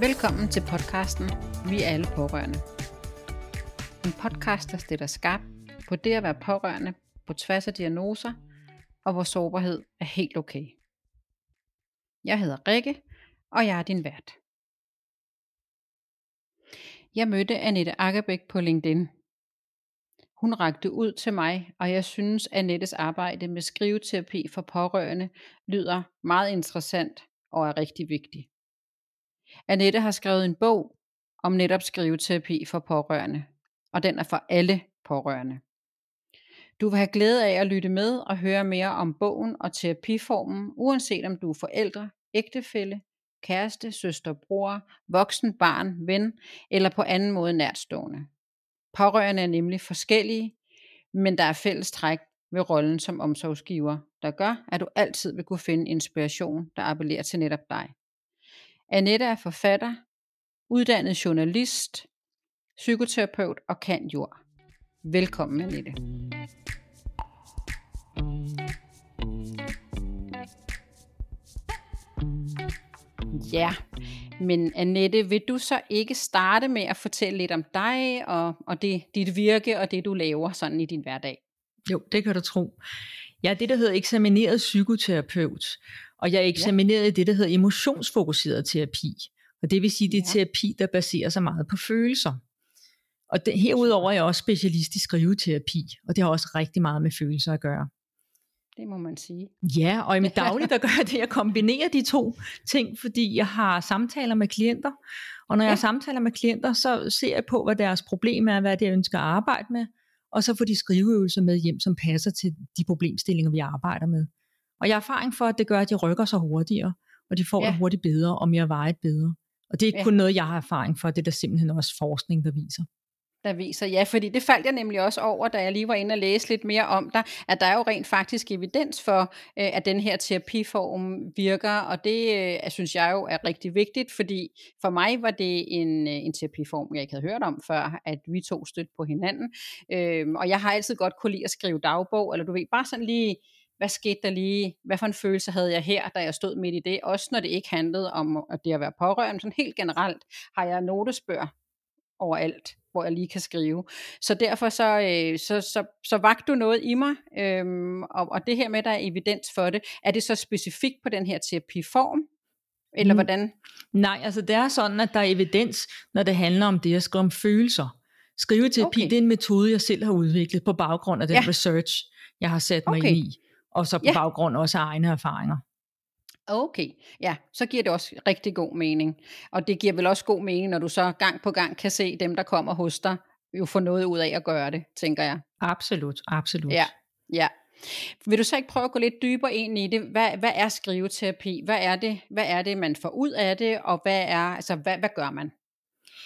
Velkommen til podcasten Vi er alle pårørende. En podcast, der stiller skarp på det at være pårørende på tværs af diagnoser, og hvor sårbarhed er helt okay. Jeg hedder Rikke, og jeg er din vært. Jeg mødte Annette Akkerbæk på LinkedIn. Hun rakte ud til mig, og jeg synes, at Annettes arbejde med skriveterapi for pårørende lyder meget interessant og er rigtig vigtigt. Annette har skrevet en bog om netop skriveterapi for pårørende, og den er for alle pårørende. Du vil have glæde af at lytte med og høre mere om bogen og terapiformen, uanset om du er forældre, ægtefælle, kæreste, søster, bror, voksen, barn, ven eller på anden måde nærtstående. Pårørende er nemlig forskellige, men der er fælles træk ved rollen som omsorgsgiver, der gør, at du altid vil kunne finde inspiration, der appellerer til netop dig. Annette er forfatter, uddannet journalist, psykoterapeut og kan jord. Velkommen, Annette. Ja, men Annette, vil du så ikke starte med at fortælle lidt om dig og, og det, dit virke og det, du laver sådan i din hverdag? Jo, det kan du tro. Jeg er det, der hedder eksamineret psykoterapeut, og jeg er eksamineret ja. det, der hedder emotionsfokuseret terapi. Og det vil sige, det er ja. terapi, der baserer sig meget på følelser. Og det, herudover er jeg også specialist i skriveterapi, og det har også rigtig meget med følelser at gøre. Det må man sige. Ja, og i mit daglige, der gør jeg det, at jeg kombinerer de to ting, fordi jeg har samtaler med klienter, og når ja. jeg samtaler med klienter, så ser jeg på, hvad deres problem er, hvad det ønsker at arbejde med, og så får de skriveøvelser med hjem, som passer til de problemstillinger, vi arbejder med. Og jeg har erfaring for, at det gør, at de rykker sig hurtigere, og de får ja. det hurtigt bedre, og mere vejet bedre. Og det er ikke ja. kun noget, jeg har erfaring for, det er der simpelthen også forskning, der viser der viser, ja, fordi det faldt jeg nemlig også over, da jeg lige var inde og læse lidt mere om dig, at der er jo rent faktisk evidens for, øh, at den her terapiform virker, og det øh, synes jeg jo er rigtig vigtigt, fordi for mig var det en, øh, en terapiform, jeg ikke havde hørt om før, at vi to stødte på hinanden, øhm, og jeg har altid godt kunne lide at skrive dagbog, eller du ved, bare sådan lige, hvad skete der lige, hvad for en følelse havde jeg her, da jeg stod midt i det, også når det ikke handlede om at det at være pårørende, sådan helt generelt har jeg notesbør overalt, hvor jeg lige kan skrive. Så derfor så, øh, så, så, så vagt du noget i mig, øhm, og, og det her med, der er evidens for det, er det så specifikt på den her terapiform, eller mm. hvordan? Nej, altså det er sådan, at der er evidens, når det handler om det at skrive om følelser. Skriveterapi, okay. det er en metode, jeg selv har udviklet på baggrund af den ja. research, jeg har sat mig okay. i, og så på ja. baggrund også af egne erfaringer. Okay, ja, så giver det også rigtig god mening. Og det giver vel også god mening, når du så gang på gang kan se dem, der kommer hos dig, jo få noget ud af at gøre det, tænker jeg. Absolut, absolut. Ja, ja. Vil du så ikke prøve at gå lidt dybere ind i det? Hvad, hvad er skriveterapi? Hvad er det, hvad er det man får ud af det? Og hvad, er, altså, hvad, hvad gør man?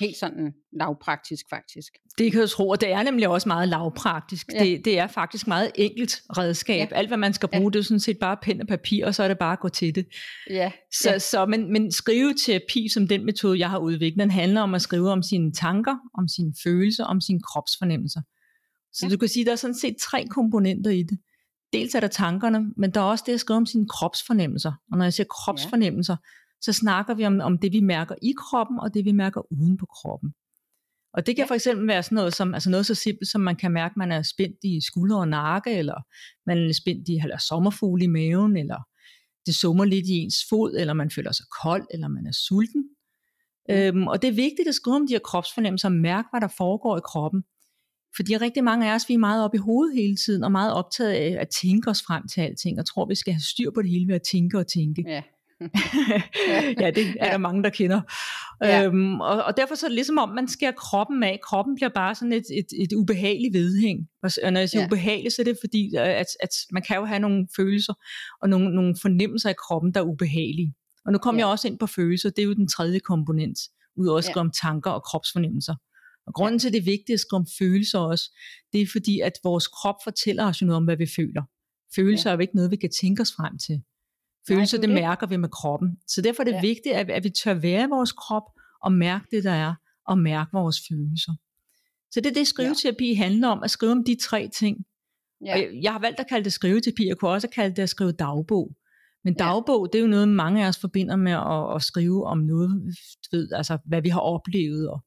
Helt sådan lavpraktisk faktisk. Det kan jeg tro, og det er nemlig også meget lavpraktisk. Ja. Det, det er faktisk meget enkelt redskab. Ja. Alt hvad man skal bruge, ja. det er sådan set bare pen og papir, og så er det bare at gå til det. Ja. Så, ja. så men, men skriveterapi som den metode, jeg har udviklet, den handler om at skrive om sine tanker, om sine følelser, om sine kropsfornemmelser. Så ja. du kan sige, at der er sådan set tre komponenter i det. Dels er der tankerne, men der er også det at skrive om sine kropsfornemmelser. Og når jeg siger kropsfornemmelser, ja så snakker vi om, om det, vi mærker i kroppen, og det, vi mærker uden på kroppen. Og det kan ja. for eksempel være sådan noget, som, altså noget så simpelt, som man kan mærke, at man er spændt i skulder og nakke, eller man er spændt i eller sommerfugle i maven, eller det summer lidt i ens fod, eller man føler sig kold, eller man er sulten. Øhm, og det er vigtigt at skrive om de her kropsfornemmelser, og mærke, hvad der foregår i kroppen. Fordi rigtig mange af os, vi er meget oppe i hovedet hele tiden, og meget optaget af at tænke os frem til alting, og tror, vi skal have styr på det hele ved at tænke og tænke. Ja. ja, det er der mange, der kender. Ja. Øhm, og, og derfor så er det ligesom om, man skærer kroppen af. Kroppen bliver bare sådan et, et, et ubehageligt vedhæng. Og når jeg siger ja. ubehageligt, så er det fordi, at, at man kan jo have nogle følelser og nogle, nogle fornemmelser i kroppen, der er ubehagelige. Og nu kommer ja. jeg også ind på følelser, det er jo den tredje komponent, udover at skrive ja. om tanker og kropsfornemmelser. Og grunden til, at det er vigtigt at skrive om følelser også, det er fordi, at vores krop fortæller os jo noget om, hvad vi føler. Følelser ja. er jo ikke noget, vi kan tænke os frem til. Følelser, Nej, det, det mærker vi med kroppen. Så derfor er det ja. vigtigt, at, at vi tør være i vores krop, og mærke det, der er, og mærke vores følelser. Så det er det, skriveterapi ja. handler om, at skrive om de tre ting. Ja. Og jeg, jeg har valgt at kalde det skriveterapi, jeg kunne også kalde det at skrive dagbog. Men dagbog, det er jo noget, mange af os forbinder med at, at skrive om noget, ved, altså hvad vi har oplevet, og,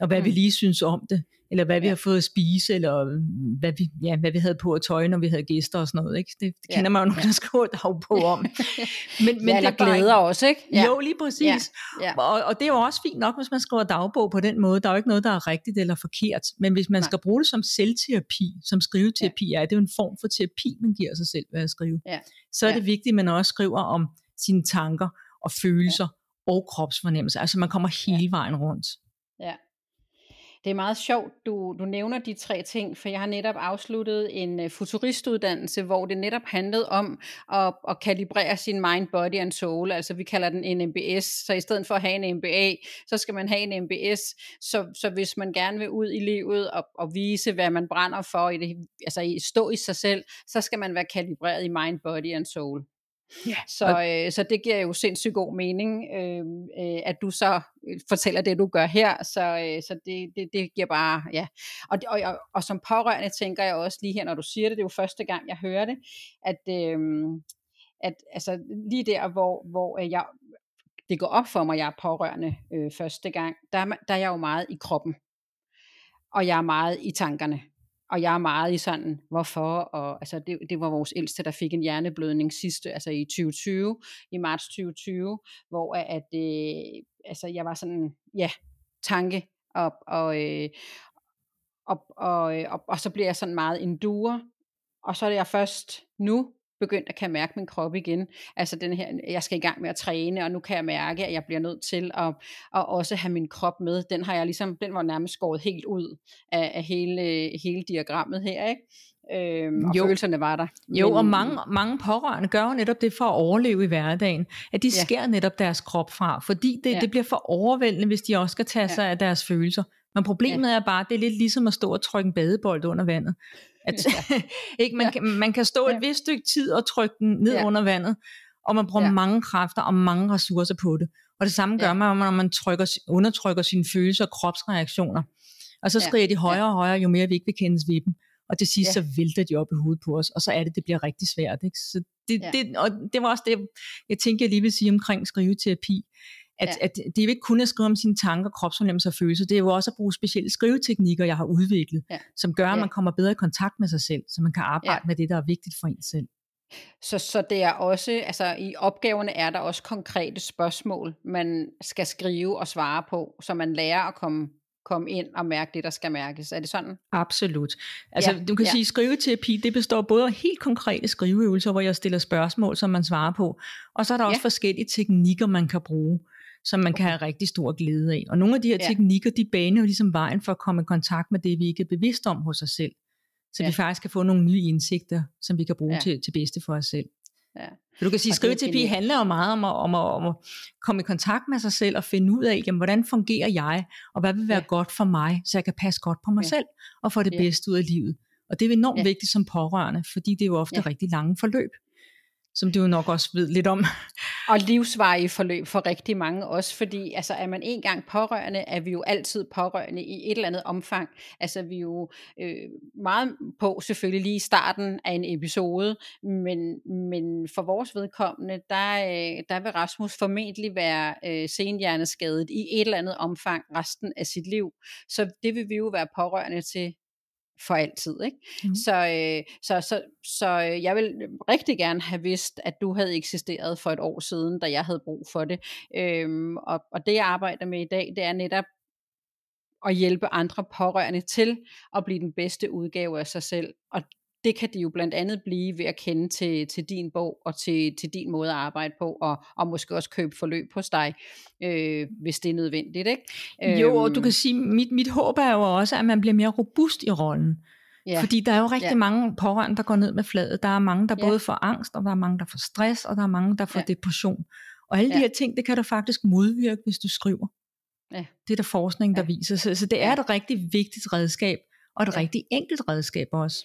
og hvad mm. vi lige synes om det eller hvad vi har fået at spise, eller hvad vi, ja, hvad vi havde på at tøj, når vi havde gæster og sådan noget. Ikke? Det, det kender ja. man jo nogen, der skriver på om. Men, men ja, det er glæder bare, også, ikke? Ja. Jo, lige præcis. Ja. Ja. Og, og det er jo også fint nok, hvis man skriver dagbog på den måde. Der er jo ikke noget, der er rigtigt eller forkert. Men hvis man Nej. skal bruge det som selvterapi, som skriveterapi ja. er, det er jo en form for terapi, man giver sig selv ved at skrive. Ja. Så er ja. det vigtigt, at man også skriver om sine tanker og følelser ja. og kropsfornemmelser. Altså man kommer hele vejen rundt. Ja. Det er meget sjovt, du, du nævner de tre ting, for jeg har netop afsluttet en øh, futuristuddannelse, hvor det netop handlede om at, at kalibrere sin mind, body and soul. Altså vi kalder den en MBS, så i stedet for at have en MBA, så skal man have en MBS. Så, så hvis man gerne vil ud i livet og, og vise, hvad man brænder for, i det, altså stå i sig selv, så skal man være kalibreret i mind, body and soul. Ja. Så, øh, så det giver jo sindssygt god mening, øh, øh, at du så øh, fortæller det, du gør her. Så, øh, så det, det, det giver bare, ja. Og, og, og, og som pårørende tænker jeg også lige her, når du siger det, det er jo første gang, jeg hører det, at, øh, at altså, lige der, hvor, hvor jeg, det går op for mig, jeg er pårørende øh, første gang, der, der er jeg jo meget i kroppen. Og jeg er meget i tankerne og jeg er meget i sådan, hvorfor, og altså det, det var vores ældste, der fik en hjerneblødning sidste, altså i 2020, i marts 2020, hvor at, øh, altså jeg var sådan, ja, tanke, op, og, øh, og, øh, og, og, og så bliver jeg sådan meget endure, og så er det jeg først nu, begyndt at kan mærke min krop igen. Altså den her, jeg skal i gang med at træne, og nu kan jeg mærke, at jeg bliver nødt til at, at også have min krop med. Den har jeg ligesom, den var nærmest skåret helt ud af, af hele, hele diagrammet her, ikke? Øhm, og jo. følelserne var der. Jo, Men, og mange, mange pårørende gør jo netop det for at overleve i hverdagen, at de ja. skærer netop deres krop fra, fordi det, ja. det bliver for overvældende, hvis de også skal tage sig af deres følelser. Men problemet ja. er bare, det er lidt ligesom at stå og trykke en badebold under vandet. At, ja. ikke, man, ja. kan, man kan stå et ja. vist stykke tid og trykke den ned ja. under vandet, og man bruger ja. mange kræfter og mange ressourcer på det. Og det samme gør ja. man, når man trykker, undertrykker sine følelser og kropsreaktioner. Og så skriger ja. de højere og højere, jo mere vi ikke vil kendes ved dem. Og til sidst ja. så vælter de op i hovedet på os, og så er det, det bliver rigtig svært. Ikke? Så det, ja. det, og det var også det, jeg tænker, jeg lige vil sige omkring skriveterapi at, ja. at det er jo ikke kun at skrive om sine tanker, kropsfornemmelser og følelser, det er jo også at bruge specielle skriveteknikker, jeg har udviklet, ja. som gør, at man kommer bedre i kontakt med sig selv, så man kan arbejde ja. med det, der er vigtigt for en selv. Så, så det er også, altså i opgaverne er der også konkrete spørgsmål, man skal skrive og svare på, så man lærer at komme komme ind og mærke det, der skal mærkes. Er det sådan? Absolut. Altså, ja, du kan ja. sige, at skriveterapi, det består både af helt konkrete skriveøvelser, hvor jeg stiller spørgsmål, som man svarer på, og så er der også ja. forskellige teknikker, man kan bruge som man kan have rigtig stor glæde af. Og nogle af de her ja. teknikker, de baner jo ligesom vejen for at komme i kontakt med det, vi ikke er bevidste om hos os selv. Så ja. vi faktisk kan få nogle nye indsigter, som vi kan bruge ja. til, til bedste for os selv. Ja. Så du kan sige, at skriveterapi handler jo meget om at, om, at, om at komme i kontakt med sig selv og finde ud af, jamen, hvordan fungerer jeg, og hvad vil være ja. godt for mig, så jeg kan passe godt på mig ja. selv og få det ja. bedste ud af livet. Og det er enormt ja. vigtigt som pårørende, fordi det er jo ofte ja. rigtig lange forløb som du nok også ved lidt om. Og livsvarige forløb for rigtig mange også, fordi altså, er man engang pårørende, er vi jo altid pårørende i et eller andet omfang. Altså vi er jo øh, meget på selvfølgelig lige i starten af en episode, men, men for vores vedkommende, der, øh, der vil Rasmus formentlig være øh, senhjerneskadet i et eller andet omfang resten af sit liv. Så det vil vi jo være pårørende til for altid. Ikke? Mm. Så, øh, så, så, så øh, jeg vil rigtig gerne have vidst, at du havde eksisteret for et år siden, da jeg havde brug for det. Øhm, og, og det jeg arbejder med i dag, det er netop at hjælpe andre pårørende til at blive den bedste udgave af sig selv. Og det kan de jo blandt andet blive ved at kende til, til din bog og til, til din måde at arbejde på, og, og måske også købe forløb hos dig, øh, hvis det er nødvendigt. Ikke? Jo, og du øhm. kan sige, mit, mit håb er jo også, at man bliver mere robust i rollen. Ja. Fordi der er jo rigtig ja. mange pårørende, der går ned med fladet. Der er mange, der ja. både får angst, og der er mange, der får stress, og der er mange, der får ja. depression. Og alle ja. de her ting, det kan du faktisk modvirke, hvis du skriver. Ja. Det er der forskning, der ja. viser. Så, så det er et rigtig vigtigt redskab, og et ja. rigtig enkelt redskab også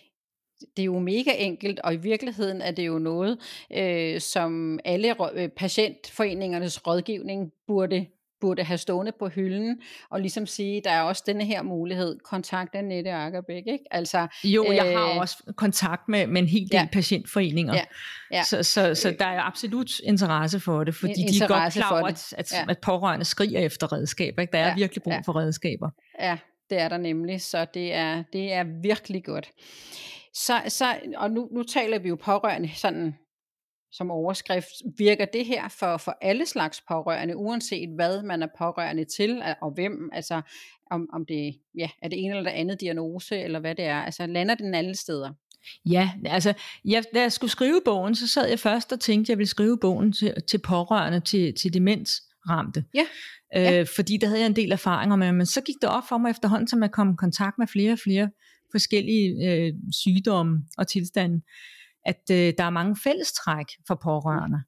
det er jo mega enkelt, og i virkeligheden er det jo noget, øh, som alle øh, patientforeningernes rådgivning burde burde have stående på hylden, og ligesom sige, der er også denne her mulighed, kontakt Annette Akkerbæk, ikke? Altså, jo, øh, jeg har også kontakt med, med en hel del ja, patientforeninger, ja, ja, så, så, så der er absolut interesse for det, fordi de er godt klar over, at, at, ja. at pårørende skriger efter redskaber, ikke? Der er ja, virkelig brug ja. for redskaber. Ja, det er der nemlig, så det er, det er virkelig godt. Så, så, og nu, nu taler vi jo pårørende sådan som overskrift. Virker det her for, for alle slags pårørende, uanset hvad man er pårørende til, og hvem, altså om, om det ja, er det ene eller det andet diagnose, eller hvad det er, altså lander den alle steder? Ja, altså, jeg, da jeg skulle skrive bogen, så sad jeg først og tænkte, at jeg ville skrive bogen til, til pårørende, til, til demensramte. Ja. Øh, ja. fordi der havde jeg en del erfaringer med, men så gik det op for mig efterhånden, som jeg kom i kontakt med flere og flere forskellige øh, sygdomme og tilstande, at øh, der er mange fællestræk for pårørende.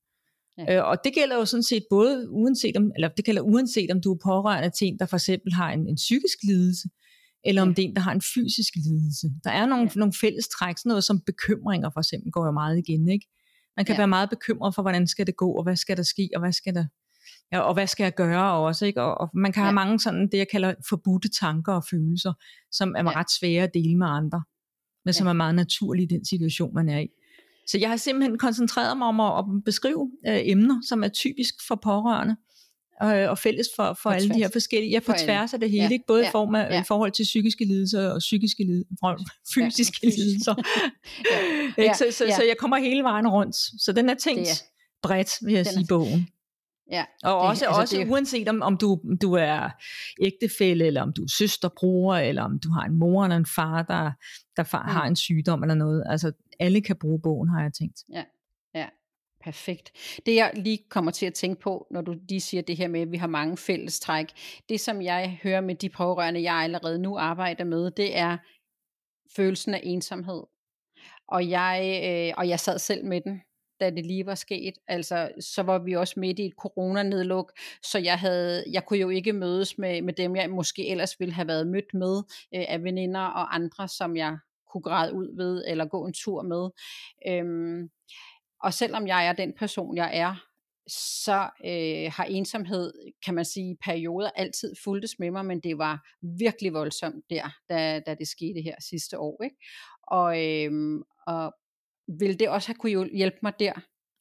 Ja. Øh, og det gælder jo sådan set både uanset om, eller det gælder uanset om du er pårørende til en, der for eksempel har en, en psykisk lidelse, eller om ja. det er en, der har en fysisk lidelse. Der er nogle, ja. nogle fællestræk, sådan noget som bekymringer for eksempel, går jo meget igen, ikke? Man kan ja. være meget bekymret for, hvordan skal det gå, og hvad skal der ske, og hvad skal der, ja, og hvad skal jeg gøre også, ikke? Og, og man kan ja. have mange sådan, det jeg kalder forbudte tanker og følelser, som er ja. ret svære at dele med andre, men som ja. er meget naturlige i den situation, man er i. Så jeg har simpelthen koncentreret mig om at, at beskrive øh, emner, som er typisk for pårørende, øh, og fælles for, for alle de her forskellige, ja, på tværs af det hele, ja. ikke? både ja. i, form af, ja. i forhold til psykiske lidelser og psykiske lidelser, fysiske ja. lidelser. ja. ja. Så, så, ja. så jeg kommer hele vejen rundt. Så den er tænkt er, bredt, vil jeg sige, bogen. Ja, og det, også, altså også det, uanset om, om du, du er ægtefælle, eller om du er søster, bror, eller om du har en mor eller en far, der, der far, mm. har en sygdom eller noget. Altså alle kan bruge bogen, har jeg tænkt. Ja, ja. Perfekt. Det jeg lige kommer til at tænke på, når du lige siger det her med, at vi har mange fællestræk, det som jeg hører med de pårørende, jeg allerede nu arbejder med, det er følelsen af ensomhed. Og jeg, øh, og jeg sad selv med den da det lige var sket. Altså, så var vi også midt i et coronanedluk, så jeg, havde, jeg kunne jo ikke mødes med, med dem, jeg måske ellers ville have været mødt med øh, af veninder og andre, som jeg kunne græde ud ved, eller gå en tur med. Øhm, og selvom jeg er den person, jeg er, så øh, har ensomhed, kan man sige, perioder altid fuldtes med mig, men det var virkelig voldsomt der, da, da det skete her sidste år. Ikke? Og, øh, og vil det også have kunne hjælpe mig der?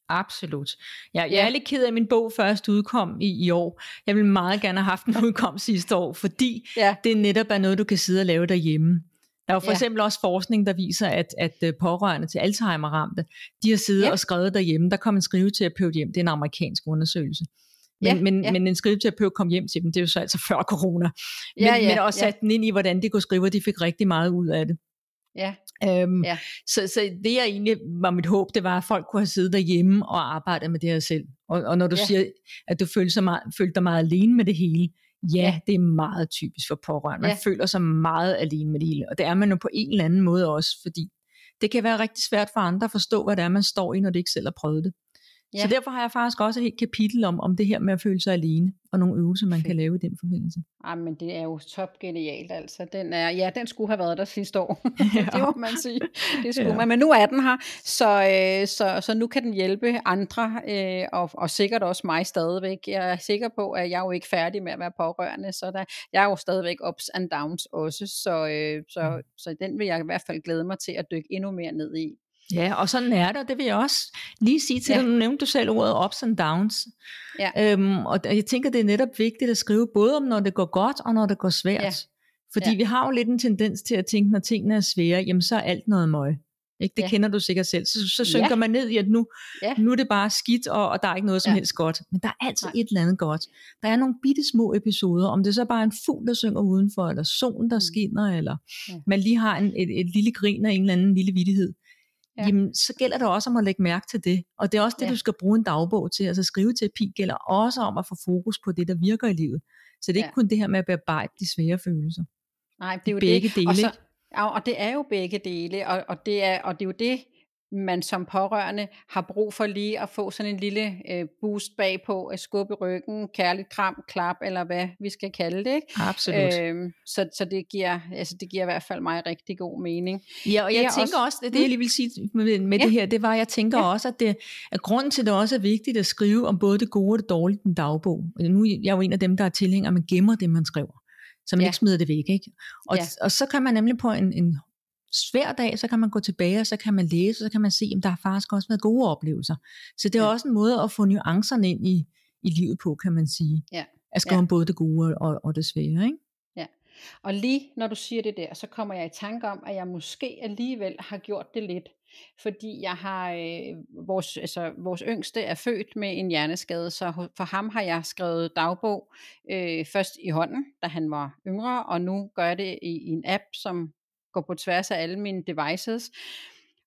Absolut. Jeg, jeg er lidt ked af, at min bog først udkom i, i år. Jeg ville meget gerne have haft den udkom sidste år, fordi ja. det netop er noget, du kan sidde og lave derhjemme. Der er jo for ja. eksempel også forskning, der viser, at, at øh, pårørende til Alzheimer-ramte, de har siddet ja. og skrevet derhjemme. Der kom en skriveterapeut hjem. Det er en amerikansk undersøgelse. Men, ja, men, ja. men en skriveterapeut kom hjem til dem, det er jo så altså før corona. Men, ja, ja, men også sat ja. den ind i, hvordan de kunne skrive, og de fik rigtig meget ud af det. Ja. Øhm, ja. Så, så det jeg egentlig var mit håb, det var, at folk kunne have siddet derhjemme og arbejdet med det her selv. Og, og når du ja. siger, at du følte, så meget, følte dig meget alene med det hele, ja, ja. det er meget typisk for pårørende. Man ja. føler sig meget alene med det hele. Og det er man jo på en eller anden måde også, fordi det kan være rigtig svært for andre at forstå, hvad det er, man står i, når de ikke selv har prøvet det. Ja. Så derfor har jeg faktisk også et helt kapitel om, om det her med at føle sig alene, og nogle øvelser, man kan lave i den forbindelse. Men det er jo top genialt, altså. Den er, ja, den skulle have været der sidste år. Ja. det må man sige. Det skulle ja. man. Men nu er den her, så, øh, så, så nu kan den hjælpe andre, øh, og, og sikkert også mig stadigvæk. Jeg er sikker på, at jeg er jo ikke færdig med at være pårørende, så der, jeg er jo stadigvæk ups and downs også, så, øh, så, mm. så den vil jeg i hvert fald glæde mig til at dykke endnu mere ned i. Ja, og sådan er det, det vil jeg også lige sige til ja. dig. Nu nævnte du selv ordet ups and downs. Ja. Øhm, og jeg tænker, det er netop vigtigt at skrive både om, når det går godt, og når det går svært. Ja. Fordi ja. vi har jo lidt en tendens til at tænke, når tingene er svære, jamen så er alt noget møg. Ikke? Det ja. kender du sikkert selv. Så, så synker ja. man ned i, at nu, ja. nu er det bare skidt, og, og der er ikke noget som ja. helst godt. Men der er altid Nej. et eller andet godt. Der er nogle bitte små episoder, om det så bare er en fugl, der synger udenfor, eller solen, der mm. skinner, eller ja. man lige har en, et, et lille grin af en eller anden lille vittighed ja. jamen så gælder det også om at lægge mærke til det. Og det er også det, ja. du skal bruge en dagbog til. Altså skriveterapi gælder også om at få fokus på det, der virker i livet. Så det er ja. ikke kun det her med at bearbejde de svære følelser. Nej, det er jo begge det. dele. Og, så, og det er jo begge dele, og, og, det er, og det er jo det, man som pårørende har brug for lige at få sådan en lille øh, boost bagpå, at skubbe ryggen, kærligt kram, klap, eller hvad vi skal kalde det. Ikke? Absolut. Øhm, så, så det giver, altså det giver i hvert fald mig rigtig god mening. Ja, og jeg det tænker også, også det, jeg lige vil sige med, med ja. det her, det var, jeg tænker ja. også, at, det, at grunden til, at det også er vigtigt at skrive om både det gode og det dårlige i en dagbog. Nu jeg er jeg jo en af dem, der er tilhænger, at man gemmer det, man skriver så man ja. ikke smider det væk. Ikke? Og, ja. og så kan man nemlig på en, en svær dag, så kan man gå tilbage, og så kan man læse, og så kan man se, at der har faktisk også været gode oplevelser. Så det er ja. også en måde at få nuancerne ind i, i livet på, kan man sige. Ja. At skrive ja. om både det gode og, og det svære. Ikke? Ja. Og lige når du siger det der, så kommer jeg i tanke om, at jeg måske alligevel har gjort det lidt. Fordi jeg har, øh, vores, altså, vores yngste er født med en hjerneskade, så for ham har jeg skrevet dagbog øh, først i hånden, da han var yngre, og nu gør jeg det i, i en app, som går på tværs af alle mine devices.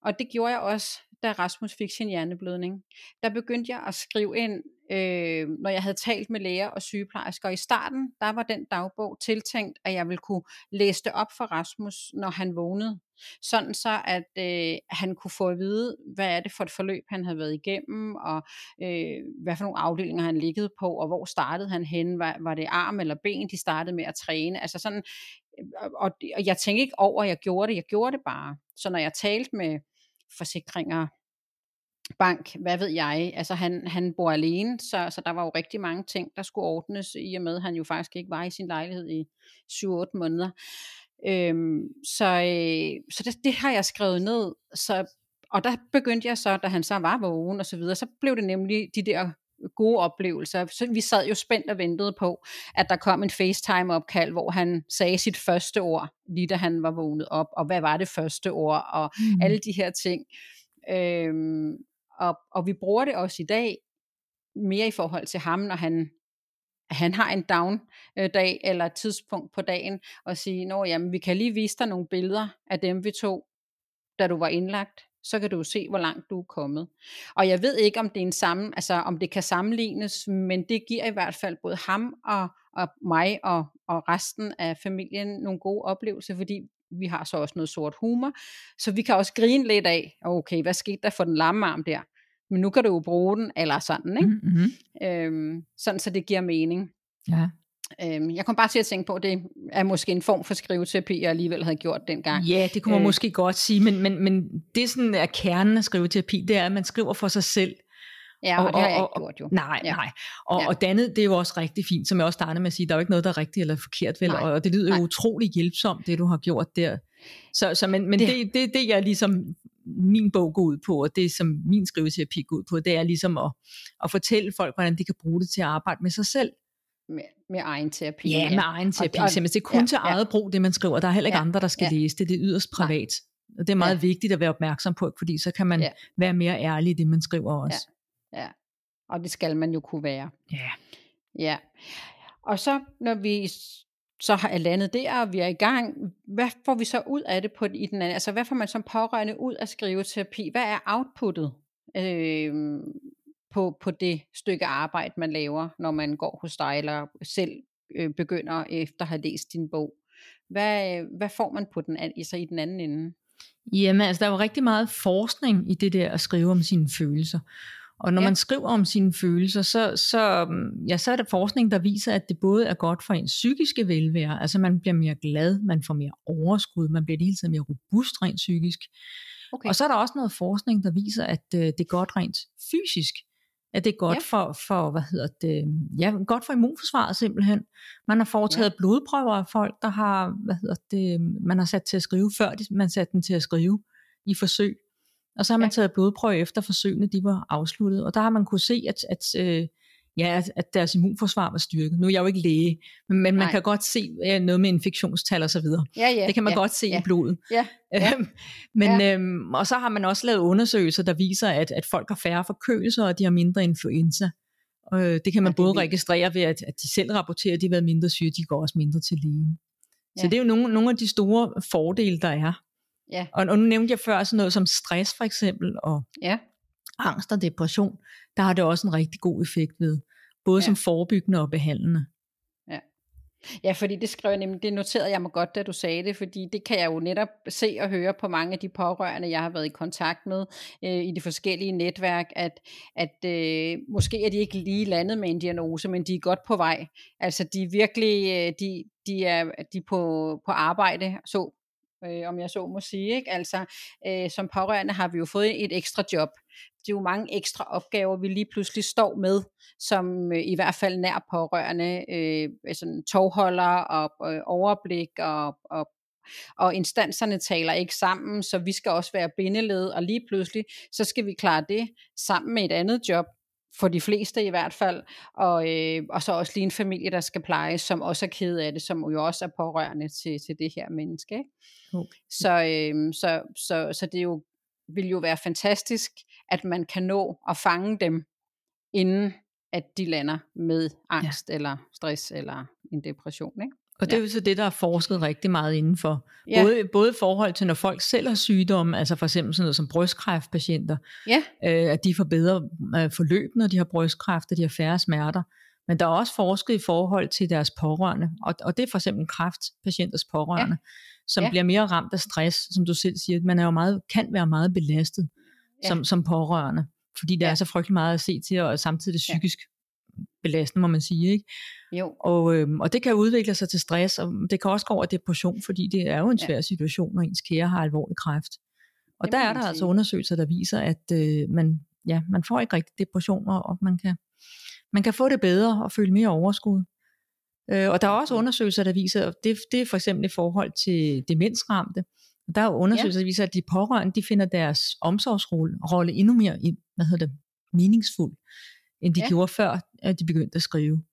Og det gjorde jeg også, da Rasmus fik sin hjerneblødning. Der begyndte jeg at skrive ind, øh, når jeg havde talt med læger og sygeplejersker. Og i starten, der var den dagbog tiltænkt, at jeg ville kunne læse det op for Rasmus, når han vågnede. Sådan så, at øh, han kunne få at vide, hvad er det for et forløb, han havde været igennem, og øh, hvad for nogle afdelinger han liggede på, og hvor startede han hen, var, var det arm eller ben, de startede med at træne. Altså sådan, og, og jeg tænkte ikke over, at jeg gjorde det, jeg gjorde det bare. Så når jeg talte med forsikringer, bank, hvad ved jeg, altså han, han bor alene, så, så der var jo rigtig mange ting, der skulle ordnes, i og med, at han jo faktisk ikke var i sin lejlighed i 7-8 måneder. Øhm, så øh, så det, det har jeg skrevet ned, så, og der begyndte jeg så, da han så var vågen og så videre, så blev det nemlig de der gode oplevelser. Så vi sad jo spændt og ventede på, at der kom en FaceTime-opkald, hvor han sagde sit første ord, lige da han var vågnet op, og hvad var det første ord, og mm. alle de her ting. Øhm, og, og vi bruger det også i dag, mere i forhold til ham, når han han har en down dag eller et tidspunkt på dagen og sige, nå jamen vi kan lige vise dig nogle billeder af dem vi tog, da du var indlagt så kan du se, hvor langt du er kommet. Og jeg ved ikke, om det, er en sammen, altså, om det kan sammenlignes, men det giver i hvert fald både ham og, og mig og, og resten af familien nogle gode oplevelser, fordi vi har så også noget sort humor, så vi kan også grine lidt af, okay, hvad skete der for den lamme arm der? Men nu kan du jo bruge den, eller sådan, ikke? Mm-hmm. Øhm, sådan så det giver mening. Ja. Øhm, jeg kom bare til at tænke på, at det er måske en form for skriveterapi, jeg alligevel havde gjort dengang. Ja, det kunne man øh, måske godt sige, men, men, men det sådan er kernen af skriveterapi, det er, at man skriver for sig selv. Ja, og, og det har jeg ikke gjort jo. Nej, ja. nej. Og, ja. og det andet, det er jo også rigtig fint, som jeg også startede med at sige, der er jo ikke noget, der er rigtigt eller forkert, vel? Nej. Og det lyder nej. jo utrolig hjælpsomt, det du har gjort der. Så, så men, men det, det, det, det jeg ligesom min bog går ud på, og det som min skriveterapi går ud på, det er ligesom at, at fortælle folk, hvordan de kan bruge det til at arbejde med sig selv med, med egen terapi. Ja, med egen terapi. Og, og, det er kun ja, til eget ja. brug, det man skriver. Der er heller ikke ja, andre, der skal ja. læse det. Det er yderst privat. Nej. Og det er meget ja. vigtigt at være opmærksom på, fordi så kan man ja. være mere ærlig i det, man skriver også. Ja. ja, og det skal man jo kunne være. Ja. Ja. Og så når vi så har landet der, og vi er i gang, hvad får vi så ud af det på i den anden? Altså hvad får man som pårørende ud af skriveterapi? Hvad er outputtet? Øh, på, på det stykke arbejde, man laver, når man går hos dig, eller selv øh, begynder efter at have læst din bog. Hvad, hvad får man på den, altså i den anden ende? Jamen, altså, der er jo rigtig meget forskning i det der at skrive om sine følelser. Og når ja. man skriver om sine følelser, så, så, ja, så er der forskning, der viser, at det både er godt for ens psykiske velvære, altså man bliver mere glad, man får mere overskud, man bliver hele tiden mere robust rent psykisk. Okay. Og så er der også noget forskning, der viser, at øh, det er godt rent fysisk. At det er godt ja. for, for, hvad hedder det, ja, godt for immunforsvaret simpelthen. Man har foretaget ja. blodprøver af folk, der har, hvad hedder det, man har sat til at skrive, før de, man satte den til at skrive i forsøg. Og så har man ja. taget blodprøver efter forsøgene, de var afsluttet. Og der har man kunne se, at, at øh, ja, at, at deres immunforsvar var styrket. Nu er jeg jo ikke læge, men, men man kan godt se ja, noget med infektionstal og så videre. Ja, ja, det kan man ja, godt se ja, i blodet. Ja, ja, øhm, men, ja. Øhm, og så har man også lavet undersøgelser, der viser, at, at folk har færre forkølelser, og de har mindre influenza. Og øh, det kan man ja, både registrere ved, at, at de selv rapporterer, at de har været mindre syge, de går også mindre til lægen. Ja. Så det er jo nogle, nogle af de store fordele, der er. Ja. Og, og nu nævnte jeg før sådan noget som stress for eksempel, og ja. Angst og depression. Der har det også en rigtig god effekt ved både ja. som forebyggende og behandlende. Ja. Ja, fordi det skrev jeg nemlig, det noterede jeg mig godt, da du sagde det, fordi det kan jeg jo netop se og høre på mange af de pårørende, jeg har været i kontakt med øh, i de forskellige netværk, at, at øh, måske er de ikke lige landet med en diagnose, men de er godt på vej. Altså de er virkelig, øh, de, de er, de er på, på arbejde, så øh, om jeg så må sige. Ikke? Altså, øh, som pårørende har vi jo fået et ekstra job. Det er jo mange ekstra opgaver, vi lige pludselig står med, som øh, i hvert fald nær pårørende, øh, sådan tovholder og øh, overblik og, og og instanserne taler ikke sammen, så vi skal også være bindeled, og lige pludselig, så skal vi klare det sammen med et andet job, for de fleste i hvert fald, og, øh, og så også lige en familie, der skal plejes, som også er ked af det, som jo også er pårørende til, til det her menneske. Ikke? Okay. Så, øh, så, så, så det jo, vil jo være fantastisk, at man kan nå at fange dem, inden at de lander med angst ja. eller stress eller en depression. Ikke? Og det er jo så det, der er forsket rigtig meget indenfor. Ja. Både, både i forhold til, når folk selv har sygdomme, altså for eksempel sådan noget som brystkræftpatienter, ja. øh, at de får bedre øh, forløb, når de har brystkræft, og de har færre smerter. Men der er også forsket i forhold til deres pårørende, og, og det er for eksempel kræftpatienters pårørende, ja. Som ja. bliver mere ramt af stress, som du selv siger. Man er jo meget, kan være meget belastet ja. som, som pårørende, fordi der ja. er så frygtelig meget at se til, og samtidig det psykisk belastende, må man sige. Ikke? Jo. Og, øhm, og det kan udvikle sig til stress, og det kan også gå over depression, fordi det er jo en svær ja. situation, når ens kære har alvorlig kræft. Og det der er der sige. altså undersøgelser, der viser, at øh, man, ja, man får ikke rigtig depressioner, og man kan, man kan få det bedre og føle mere overskud. Øh, og der er også undersøgelser, der viser, at det, det er for eksempel i forhold til demensramte, der er undersøgelser, der viser, at de pårørende, de finder deres omsorgsrolle endnu mere, hvad hedder det, meningsfuld end de ja. gjorde før, at de begyndte at skrive.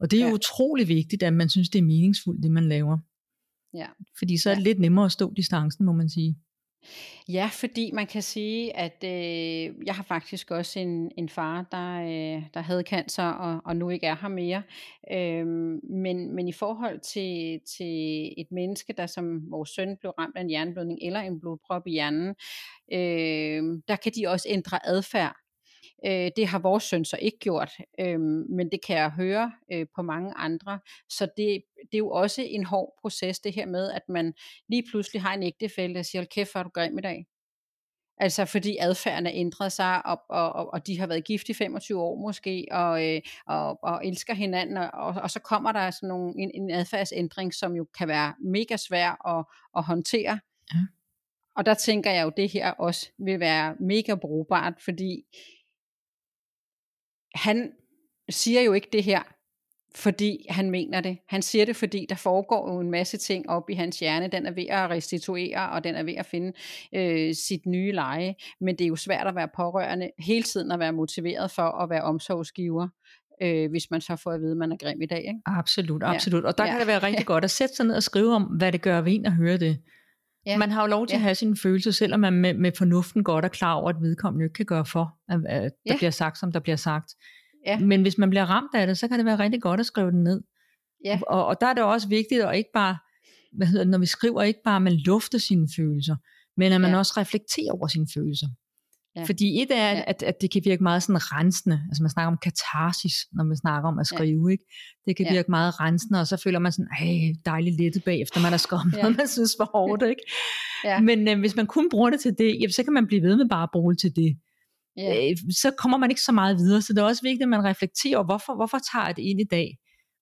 Og det er ja. utrolig vigtigt, at man synes, det er meningsfuldt, det man laver. Ja. Fordi så er det ja. lidt nemmere at stå distancen, må man sige. Ja, fordi man kan sige, at øh, jeg har faktisk også en, en far, der, øh, der havde cancer og, og nu ikke er her mere. Øh, men, men i forhold til, til et menneske, der som vores søn blev ramt af en hjerneblødning eller en blodprop i hjernen, øh, der kan de også ændre adfærd. Øh, det har vores søn så ikke gjort, øh, men det kan jeg høre øh, på mange andre. Så det, det er jo også en hård proces, det her med, at man lige pludselig har en ægtefælde, der siger, hold kæft, hvor er du grim i dag. Altså fordi adfærden er ændret sig, og, og, og, og de har været gift i 25 år måske, og, øh, og, og elsker hinanden, og, og så kommer der sådan nogle, en, en adfærdsændring, som jo kan være mega svær at, at håndtere. Ja. Og der tænker jeg jo, at det her også vil være mega brugbart, fordi han siger jo ikke det her, fordi han mener det. Han siger det, fordi der foregår jo en masse ting op i hans hjerne. Den er ved at restituere, og den er ved at finde øh, sit nye leje. Men det er jo svært at være pårørende hele tiden at være motiveret for at være omsorgsgiver. Øh, hvis man så får at vide, at man er grim i dag. Ikke? Absolut, absolut. Ja. Og der ja. kan det være rigtig ja. godt at sætte sig ned og skrive om, hvad det gør ved en at høre det. Ja. Man har jo lov til ja. at have sine følelser, selvom man med, med fornuften godt er klar over, at vedkommende ikke kan gøre for, at, at der ja. bliver sagt, som der bliver sagt. Ja. Men hvis man bliver ramt af det, så kan det være rigtig godt at skrive det ned. Ja. Og, og der er det også vigtigt at ikke bare, hvad hedder det, når vi skriver, ikke bare at man lufter sine følelser, men at man ja. også reflekterer over sine følelser. Ja. Fordi et er, ja. at, at det kan virke meget sådan rensende, altså man snakker om katarsis, når man snakker om at skrive, ja. ikke? Det kan virke ja. meget rensende, og så føler man sådan, ej, dejligt lettet bagefter, man har skrevet ja. noget, man synes var hårdt, ikke? Ja. Men øh, hvis man kun bruger det til det, jamen, så kan man blive ved med bare at bruge det til det. Ja. Øh, så kommer man ikke så meget videre, så det er også vigtigt, at man reflekterer over, hvorfor, hvorfor tager jeg det ind i dag?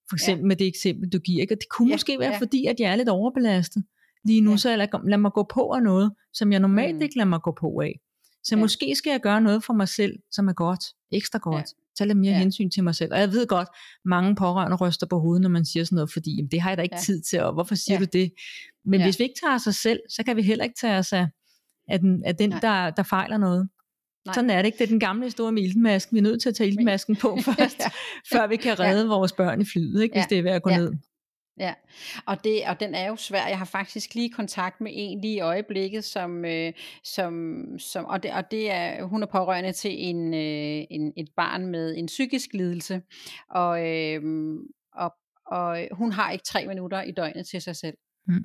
For eksempel ja. med det eksempel, du giver. Ikke? Og det kunne ja. måske være, ja. fordi at jeg er lidt overbelastet lige nu, ja. så lad, lad mig gå på af noget, som jeg normalt mm. ikke lader mig gå på af. Så ja. måske skal jeg gøre noget for mig selv, som er godt, ekstra godt. Ja. Tag lidt mere ja. hensyn til mig selv. Og jeg ved godt, mange pårørende ryster på hovedet, når man siger sådan noget, fordi jamen, det har jeg da ikke ja. tid til, og hvorfor siger ja. du det? Men ja. hvis vi ikke tager os selv, så kan vi heller ikke tage os af, af den, af den der, der fejler noget. Nej. Sådan er det ikke. Det er den gamle store med iltmasken. Vi er nødt til at tage iltmasken på først, ja. før vi kan redde ja. vores børn i flyet, ikke, hvis ja. det er ved at gå ja. ned. Ja, og, det, og den er jo svær. Jeg har faktisk lige kontakt med en lige i øjeblikket, som, øh, som, som og, det, og det er, hun er pårørende til en, øh, en, et barn med en psykisk lidelse, og, øh, og, og hun har ikke tre minutter i døgnet til sig selv. Mm.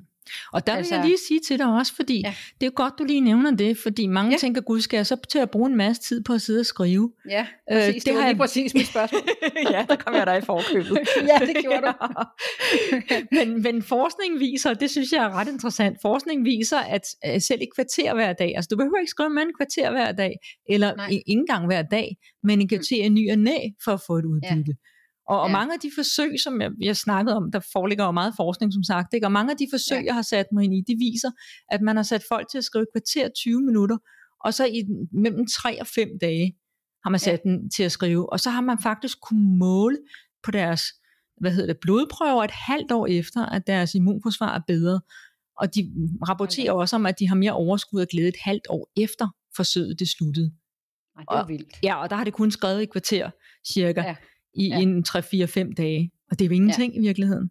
Og der altså, vil jeg lige sige til dig også, fordi ja. det er godt, du lige nævner det, fordi mange ja. tænker, gud, skal jeg så til at bruge en masse tid på at sidde og skrive? Ja, øh, præcis. Øh, det, det var lige jeg... præcis mit spørgsmål. ja, der kom jeg dig i forkøbet. ja, det gjorde du. men, men forskning viser, det synes jeg er ret interessant, forskning viser, at selv et kvarter hver dag, altså du behøver ikke skrive med en kvarter hver dag, eller Nej. ikke engang hver dag, men en kvarter mm. ny og næ for at få et udbytte. Ja. Og, og mange af de forsøg, som jeg, jeg snakkede om, der foreligger jo meget forskning, som sagt, ikke? og mange af de forsøg, ja. jeg har sat mig ind i, de viser, at man har sat folk til at skrive kvarter 20 minutter, og så i mellem 3 og 5 dage har man sat ja. den til at skrive, og så har man faktisk kunne måle på deres hvad hedder det, blodprøver et halvt år efter, at deres immunforsvar er bedre. Og de rapporterer okay. også om, at de har mere overskud og glæde et halvt år efter forsøget det sluttede. Ej, det er og, vildt. Ja, og der har det kun skrevet i kvarter cirka. Ja i ja. en 3-4-5 dage. Og det er jo ingenting ja. i virkeligheden.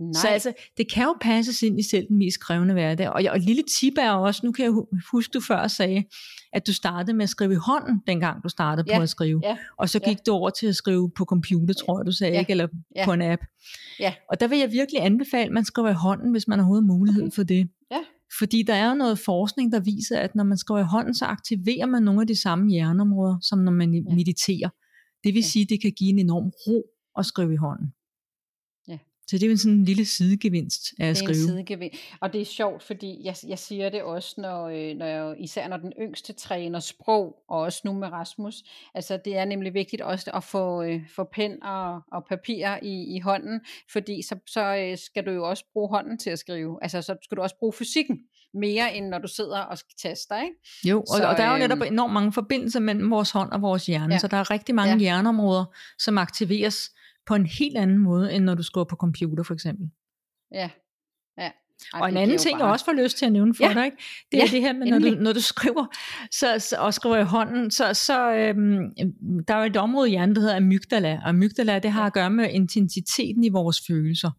Nej. Så altså, det kan jo passes ind i selv den mest krævende hverdag. Og, og et lille tip er også, nu kan jeg huske, du før sagde, at du startede med at skrive i hånden, dengang du startede ja. på at skrive. Ja. Og så gik ja. du over til at skrive på computer, tror jeg, du sagde, ja. ikke? eller ja. på en app. Ja. Og der vil jeg virkelig anbefale, at man skriver i hånden, hvis man har overhovedet mulighed okay. for det. Ja. Fordi der er jo noget forskning, der viser, at når man skriver i hånden, så aktiverer man nogle af de samme hjerneområder, som når man ja. mediterer. Det vil ja. sige, at det kan give en enorm ro at skrive i hånden. Så det er jo sådan en lille sidegevinst af at skrive. Det er en sidegevinst. Og det er sjovt, fordi jeg, jeg siger det også, når, øh, når jeg, især når den yngste træner sprog, og også nu med Rasmus, altså det er nemlig vigtigt også at få, øh, få pen og, og papir i, i hånden, fordi så, så øh, skal du jo også bruge hånden til at skrive. Altså så skal du også bruge fysikken mere end når du sidder og taster, ikke? Jo, og, så, og der er jo netop øhm, enormt mange forbindelser mellem vores hånd og vores hjerne, ja. så der er rigtig mange ja. hjerneområder, som aktiveres på en helt anden måde, end når du skriver på computer for eksempel. Ja, ja. Ej, og en anden ting, bare... jeg også får lyst til at nævne for ja. dig, ikke? det ja, er det her med, når du, når du skriver så, så, og skriver i hånden, så, så øhm, der er jo et område i hjernen, der hedder amygdala, og amygdala, det har at gøre med intensiteten i vores følelser.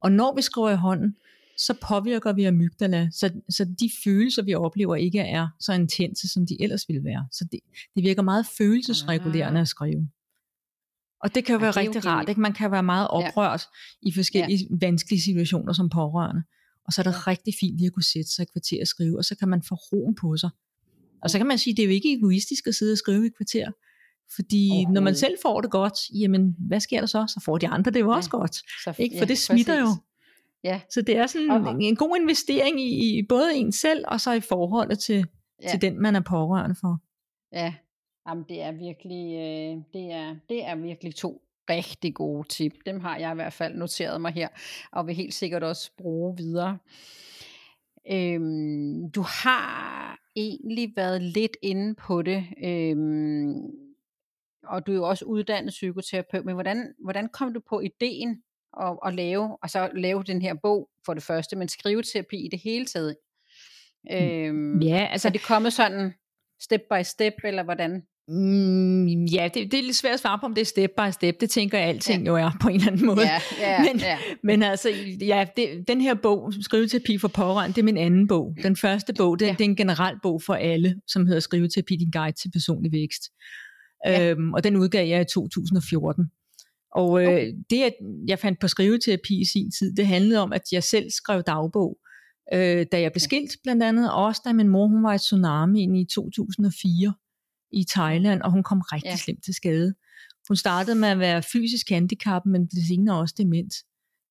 Og når vi skriver i hånden, så påvirker vi amygdala, så, så de følelser, vi oplever, ikke er så intense, som de ellers ville være. Så det, det virker meget følelsesregulerende at skrive. Og det kan jo ja, være rigtig jo rart. Ikke? Man kan være meget oprørt ja. i forskellige ja. vanskelige situationer som pårørende. Og så er det ja. rigtig fint lige at kunne sætte sig et kvarter og skrive, og så kan man få roen på sig. Og så kan man sige, at det er jo ikke egoistisk at sidde og skrive i et kvarter. Fordi når man selv får det godt, jamen hvad sker der så? Så får de andre det jo også ja. godt. Så, ikke? For ja, det smitter præcis. jo. Ja. Så det er sådan okay. en, en god investering i, i både en selv, og så i forholdet til, ja. til den, man er pårørende for. Ja, Jamen, det er virkelig, øh, det, er, det er virkelig to rigtig gode tip. Dem har jeg i hvert fald noteret mig her, og vil helt sikkert også bruge videre. Øhm, du har egentlig været lidt inde på det, øhm, og du er jo også uddannet psykoterapeut, men hvordan, hvordan kom du på ideen at, at lave, og så lave den her bog for det første, men skriveterapi i det hele taget? Mm, øhm, ja, altså det kommet sådan step by step, eller hvordan? Mm, ja, det, det er lidt svært at svare på, om det er step by step. Det tænker jeg, alting ja. jo er på en eller anden måde. Ja, ja, men, ja. men altså, ja, det, den her bog, Skriveterapi for pårørende, det er min anden bog. Den første bog, det, ja. det er en generel bog for alle, som hedder Skriveterapi, din guide til personlig vækst. Ja. Øhm, og den udgav jeg i 2014. Og øh, okay. det, jeg fandt på skriveterapi i sin tid, det handlede om, at jeg selv skrev dagbog, øh, da jeg blev skilt blandt andet, og også da min mor hun var i tsunami i 2004 i Thailand, og hun kom rigtig ja. slemt til skade. Hun startede med at være fysisk handicap, men blev senere også dement.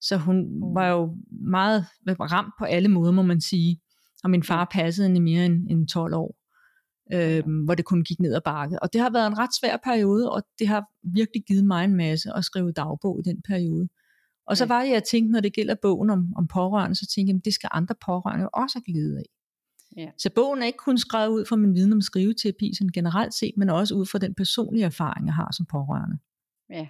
Så hun var jo meget ramt på alle måder, må man sige. Og min far passede hende mere end, end 12 år, øh, hvor det kun gik ned ad bakke. Og det har været en ret svær periode, og det har virkelig givet mig en masse at skrive dagbog i den periode. Og så var det, jeg tænkte, når det gælder bogen om, om pårørende, så tænkte jeg, at det skal andre pårørende også have glæde af. Ja. Så bogen er ikke kun skrevet ud fra min viden om skriveterapi sådan generelt set, men også ud fra den personlige erfaring, jeg har som pårørende. Ja.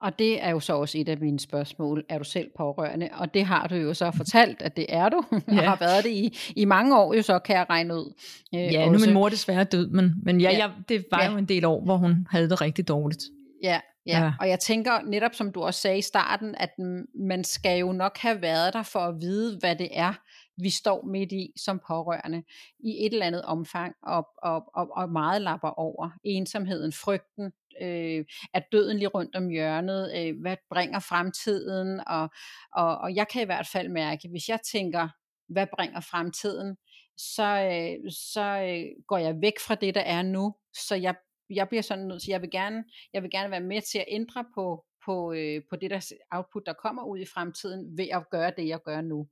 Og det er jo så også et af mine spørgsmål. Er du selv pårørende? Og det har du jo så fortalt, at det er du. Ja. Og har været det i, i mange år, jo så kan jeg regne ud. Øh, ja, nu er min mor desværre død, men, men ja, ja. Jeg, det var ja. jo en del år, hvor hun havde det rigtig dårligt. Ja, Ja, ja, og jeg tænker netop som du også sagde i starten, at man skal jo nok have været der for at vide, hvad det er, vi står midt i som pårørende i et eller andet omfang og, og, og, og meget lapper over ensomheden, frygten, Øh, er døden lige rundt om hjørnet? Øh, hvad bringer fremtiden? Og, og, og jeg kan i hvert fald mærke, hvis jeg tænker, hvad bringer fremtiden, så, øh, så øh, går jeg væk fra det, der er nu. Så jeg, jeg bliver sådan nødt til, jeg vil gerne, jeg vil gerne være med til at ændre på, på, øh, på det der output, der kommer ud i fremtiden, ved at gøre det, jeg gør nu.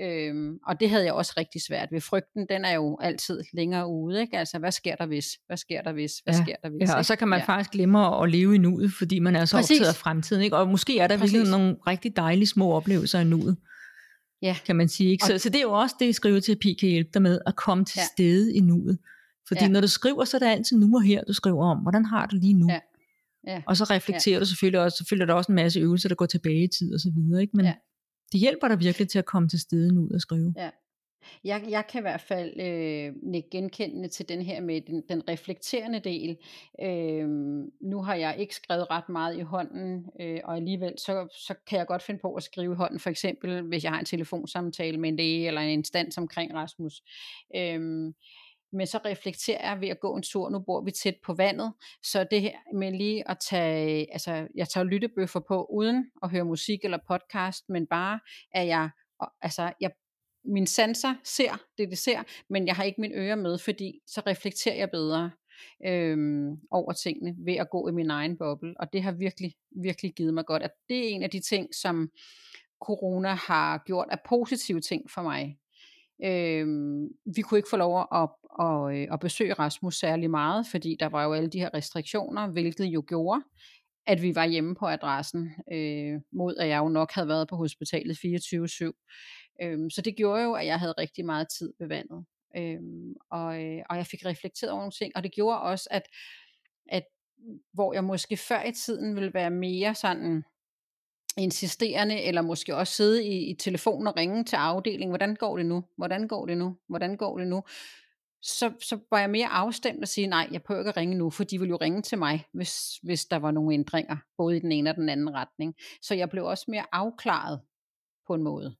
Øhm, og det havde jeg også rigtig svært ved. Frygten, den er jo altid længere ude. Ikke? Altså, hvad sker der hvis? Hvad sker der hvis? Hvad ja, sker der hvis? Ja, og så kan man ja. faktisk glemme at leve i nuet, fordi man er så Præcis. optaget af fremtiden. Ikke? Og måske er der virkelig nogle rigtig dejlige små oplevelser i nuet. Ja. Kan man sige. Ikke? Så, så det er jo også det, skriveterapi kan hjælpe dig med, at komme til ja. stede i nuet. Fordi ja. når du skriver, så er det altid nu og her, du skriver om. Hvordan har du lige nu? Ja. Ja. Og så reflekterer ja. du selvfølgelig også, selvfølgelig er der også en masse øvelser, der går tilbage i tid og så videre, ikke? Men ja. det hjælper dig virkelig til at komme til steden ud og skrive. Ja. Jeg, jeg kan i hvert fald øh, genkendende til den her med den, den reflekterende del. Øh, nu har jeg ikke skrevet ret meget i hånden, øh, og alligevel så, så kan jeg godt finde på at skrive i hånden, for eksempel hvis jeg har en telefonsamtale med en læge eller en instans omkring Rasmus. Øh, men så reflekterer jeg ved at gå en tur. Nu bor vi tæt på vandet, så det her med lige at tage, altså jeg tager lyttebøffer på uden at høre musik eller podcast, men bare at jeg, altså jeg min sanser ser det, det ser, men jeg har ikke min ører med, fordi så reflekterer jeg bedre øhm, over tingene ved at gå i min egen boble, og det har virkelig, virkelig givet mig godt, at det er en af de ting, som corona har gjort af positive ting for mig. Øh, vi kunne ikke få lov at, at, at, at besøge Rasmus særlig meget, fordi der var jo alle de her restriktioner, hvilket jo gjorde, at vi var hjemme på adressen, øh, mod at jeg jo nok havde været på hospitalet 24-7. Øhm, så det gjorde jo, at jeg havde rigtig meget tid ved vandet. Øhm, og, øh, og jeg fik reflekteret over nogle ting, og det gjorde også, at, at mm, hvor jeg måske før i tiden ville være mere sådan insisterende, eller måske også sidde i, i telefonen og ringe til afdelingen, hvordan går det nu, hvordan går det nu, hvordan går det nu, så, så var jeg mere afstemt og sige, nej, jeg prøver ikke at ringe nu, for de ville jo ringe til mig, hvis, hvis der var nogle ændringer, både i den ene og den anden retning. Så jeg blev også mere afklaret på en måde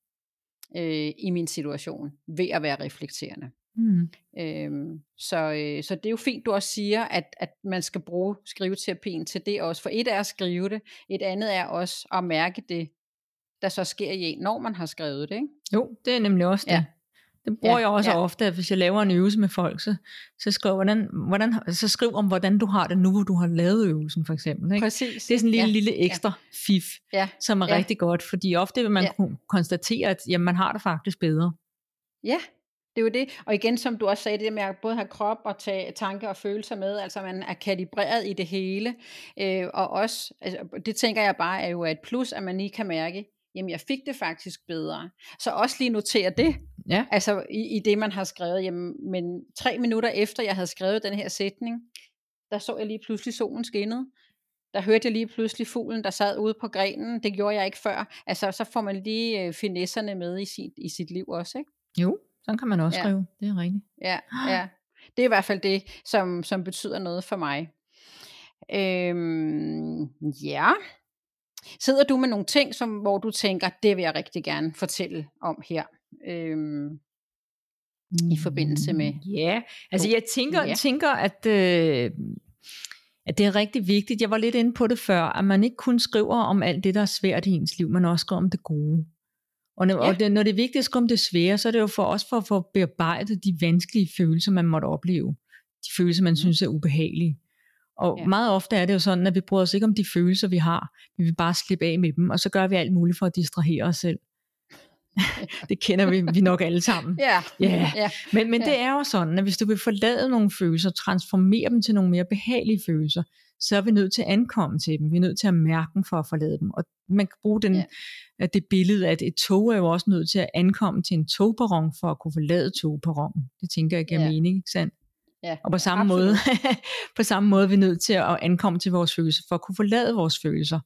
øh, i min situation, ved at være reflekterende. Mm. Øhm, så, øh, så det er jo fint, du også siger, at, at man skal bruge skriveterapien til det også. For et er at skrive det, et andet er også at mærke det, der så sker i en, når man har skrevet det. Ikke? Jo, det er nemlig også det. Ja. Det bruger ja, jeg også ja. ofte, at hvis jeg laver en øvelse med folk, så, så, skriv, hvordan, hvordan, så skriv om, hvordan du har det nu, hvor du har lavet øvelsen, for eksempel. Ikke? Præcis. Det er sådan en lille, ja. lille ekstra ja. fif, ja. som er ja. rigtig godt, fordi ofte vil man ja. konstatere, at jamen, man har det faktisk bedre. Ja, det er jo det. Og igen, som du også sagde, det med at både have krop og tage tanker og følelser med, altså man er kalibreret i det hele. Øh, og også, altså, det tænker jeg bare er jo et plus, at man lige kan mærke, jamen jeg fik det faktisk bedre. Så også lige notere det, ja. altså i, i det man har skrevet, jamen, men tre minutter efter jeg havde skrevet den her sætning, der så jeg lige pludselig solen skinnede. Der hørte jeg lige pludselig fuglen, der sad ude på grenen. Det gjorde jeg ikke før. Altså, så får man lige øh, finesserne med i sit, i sit liv også, ikke? Jo, sådan kan man også ja. skrive. Det er rigtigt. Ja, ja. Det er i hvert fald det, som, som betyder noget for mig. Øhm, ja. Sidder du med nogle ting, som, hvor du tænker, det vil jeg rigtig gerne fortælle om her? Øhm, I forbindelse med... Mm, ja, altså jeg tænker, ja. tænker at, øh, at det er rigtig vigtigt. Jeg var lidt inde på det før, at man ikke kun skriver om alt det, der er svært i ens liv, men også skriver om det gode. Og, når, ja. og det, når det er skrive om det svære, så er det jo for os for at få bearbejdet de vanskelige følelser, man måtte opleve. De følelser, man mm. synes er ubehagelige. Og ja. meget ofte er det jo sådan, at vi bryder os ikke om de følelser, vi har. Vi vil bare slippe af med dem, og så gør vi alt muligt for at distrahere os selv. det kender vi, vi nok alle sammen. Ja. ja. ja. Men, men ja. det er jo sådan, at hvis du vil forlade nogle følelser, transformere dem til nogle mere behagelige følelser, så er vi nødt til at ankomme til dem. Vi er nødt til at mærke dem for at forlade dem. Og man kan bruge den, ja. det billede, at et tog er jo også nødt til at ankomme til en togperron for at kunne forlade togperronen. Det tænker jeg giver ja. mening, ikke sandt? Ja, og på samme, absolut. måde, på samme måde er vi nødt til at ankomme til vores følelser, for at kunne forlade vores følelser.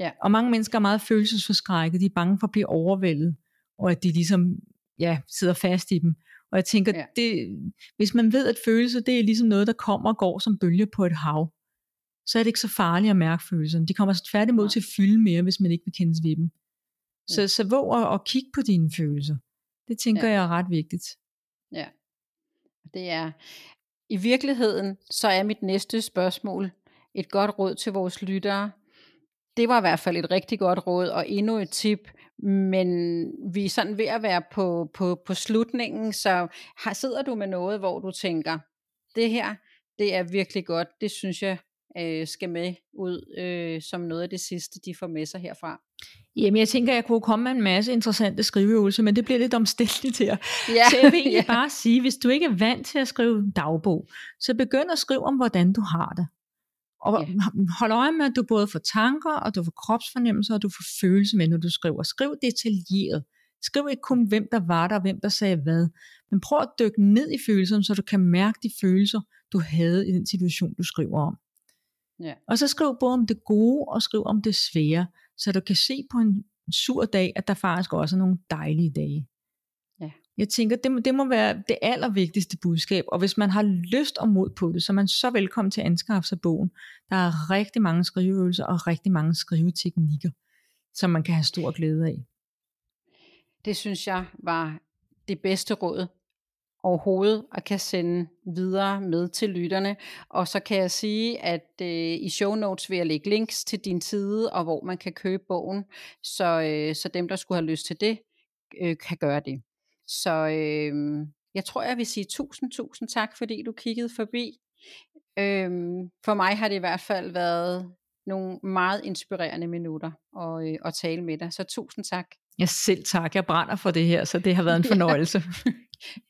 Ja. Og mange mennesker er meget følelsesforskrækket, de er bange for at blive overvældet, og at de ligesom ja, sidder fast i dem. Og jeg tænker, ja. det, hvis man ved, at følelser, det er ligesom noget, der kommer og går som bølge på et hav, så er det ikke så farligt at mærke følelserne. De kommer tværtimod til at fylde mere, hvis man ikke vil kendes ved dem. Så, så våg at, at kigge på dine følelser. Det tænker ja. jeg er ret vigtigt. Ja. Det er, i virkeligheden, så er mit næste spørgsmål et godt råd til vores lyttere. Det var i hvert fald et rigtig godt råd, og endnu et tip, men vi er sådan ved at være på, på, på slutningen, så har, sidder du med noget, hvor du tænker, det her, det er virkelig godt, det synes jeg øh, skal med ud øh, som noget af det sidste, de får med sig herfra. Jamen, jeg tænker, jeg kunne komme med en masse interessante skriveøvelser, men det bliver lidt omstændigt her. Ja, så jeg vil egentlig ja. bare sige, hvis du ikke er vant til at skrive dagbog, så begynd at skrive om, hvordan du har det. Og ja. hold øje med, at du både får tanker, og du får kropsfornemmelser, og du får følelser med, når du skriver. Skriv detaljeret. Skriv ikke kun, hvem der var der, og hvem der sagde hvad. Men prøv at dykke ned i følelserne, så du kan mærke de følelser, du havde i den situation, du skriver om. Ja. Og så skriv både om det gode, og skriv om det svære, så du kan se på en sur dag, at der faktisk også er nogle dejlige dage. Ja. Jeg tænker, det, det må være det allervigtigste budskab, og hvis man har lyst og mod på det, så er man så velkommen til at anskaffe sig bogen. Der er rigtig mange skriveøvelser og rigtig mange skriveteknikker, som man kan have stor glæde af. Det synes jeg var det bedste råd overhovedet og kan sende videre med til lytterne. Og så kan jeg sige, at øh, i show notes vil jeg lægge links til din side, og hvor man kan købe bogen, så, øh, så dem, der skulle have lyst til det, øh, kan gøre det. Så øh, jeg tror, jeg vil sige tusind, tusind tak, fordi du kiggede forbi. Øh, for mig har det i hvert fald været nogle meget inspirerende minutter at, øh, at tale med dig. Så tusind tak. Jeg selv tak. Jeg brænder for det her, så det har været en fornøjelse.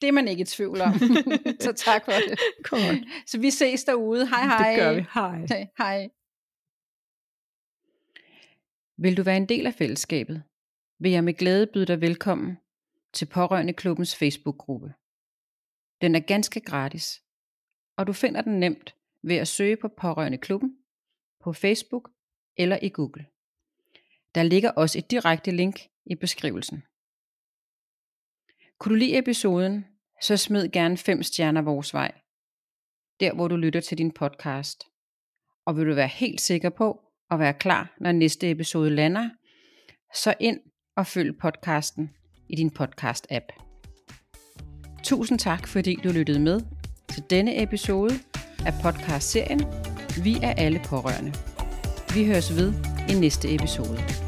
Det er man ikke i tvivl om. så tak for det. Godt. Så vi ses derude. Hej hej. Det gør vi. Hej. Hej. Vil du være en del af fællesskabet, vil jeg med glæde byde dig velkommen til Pårørende Klubbens Facebook-gruppe. Den er ganske gratis, og du finder den nemt ved at søge på Pårørende Klubben på Facebook eller i Google. Der ligger også et direkte link i beskrivelsen. Kunne du lide episoden, så smid gerne 5 stjerner vores vej, der hvor du lytter til din podcast. Og vil du være helt sikker på at være klar, når næste episode lander, så ind og følg podcasten i din podcast-app. Tusind tak, fordi du lyttede med til denne episode af podcast-serien Vi er alle pårørende. Vi høres ved i næste episode.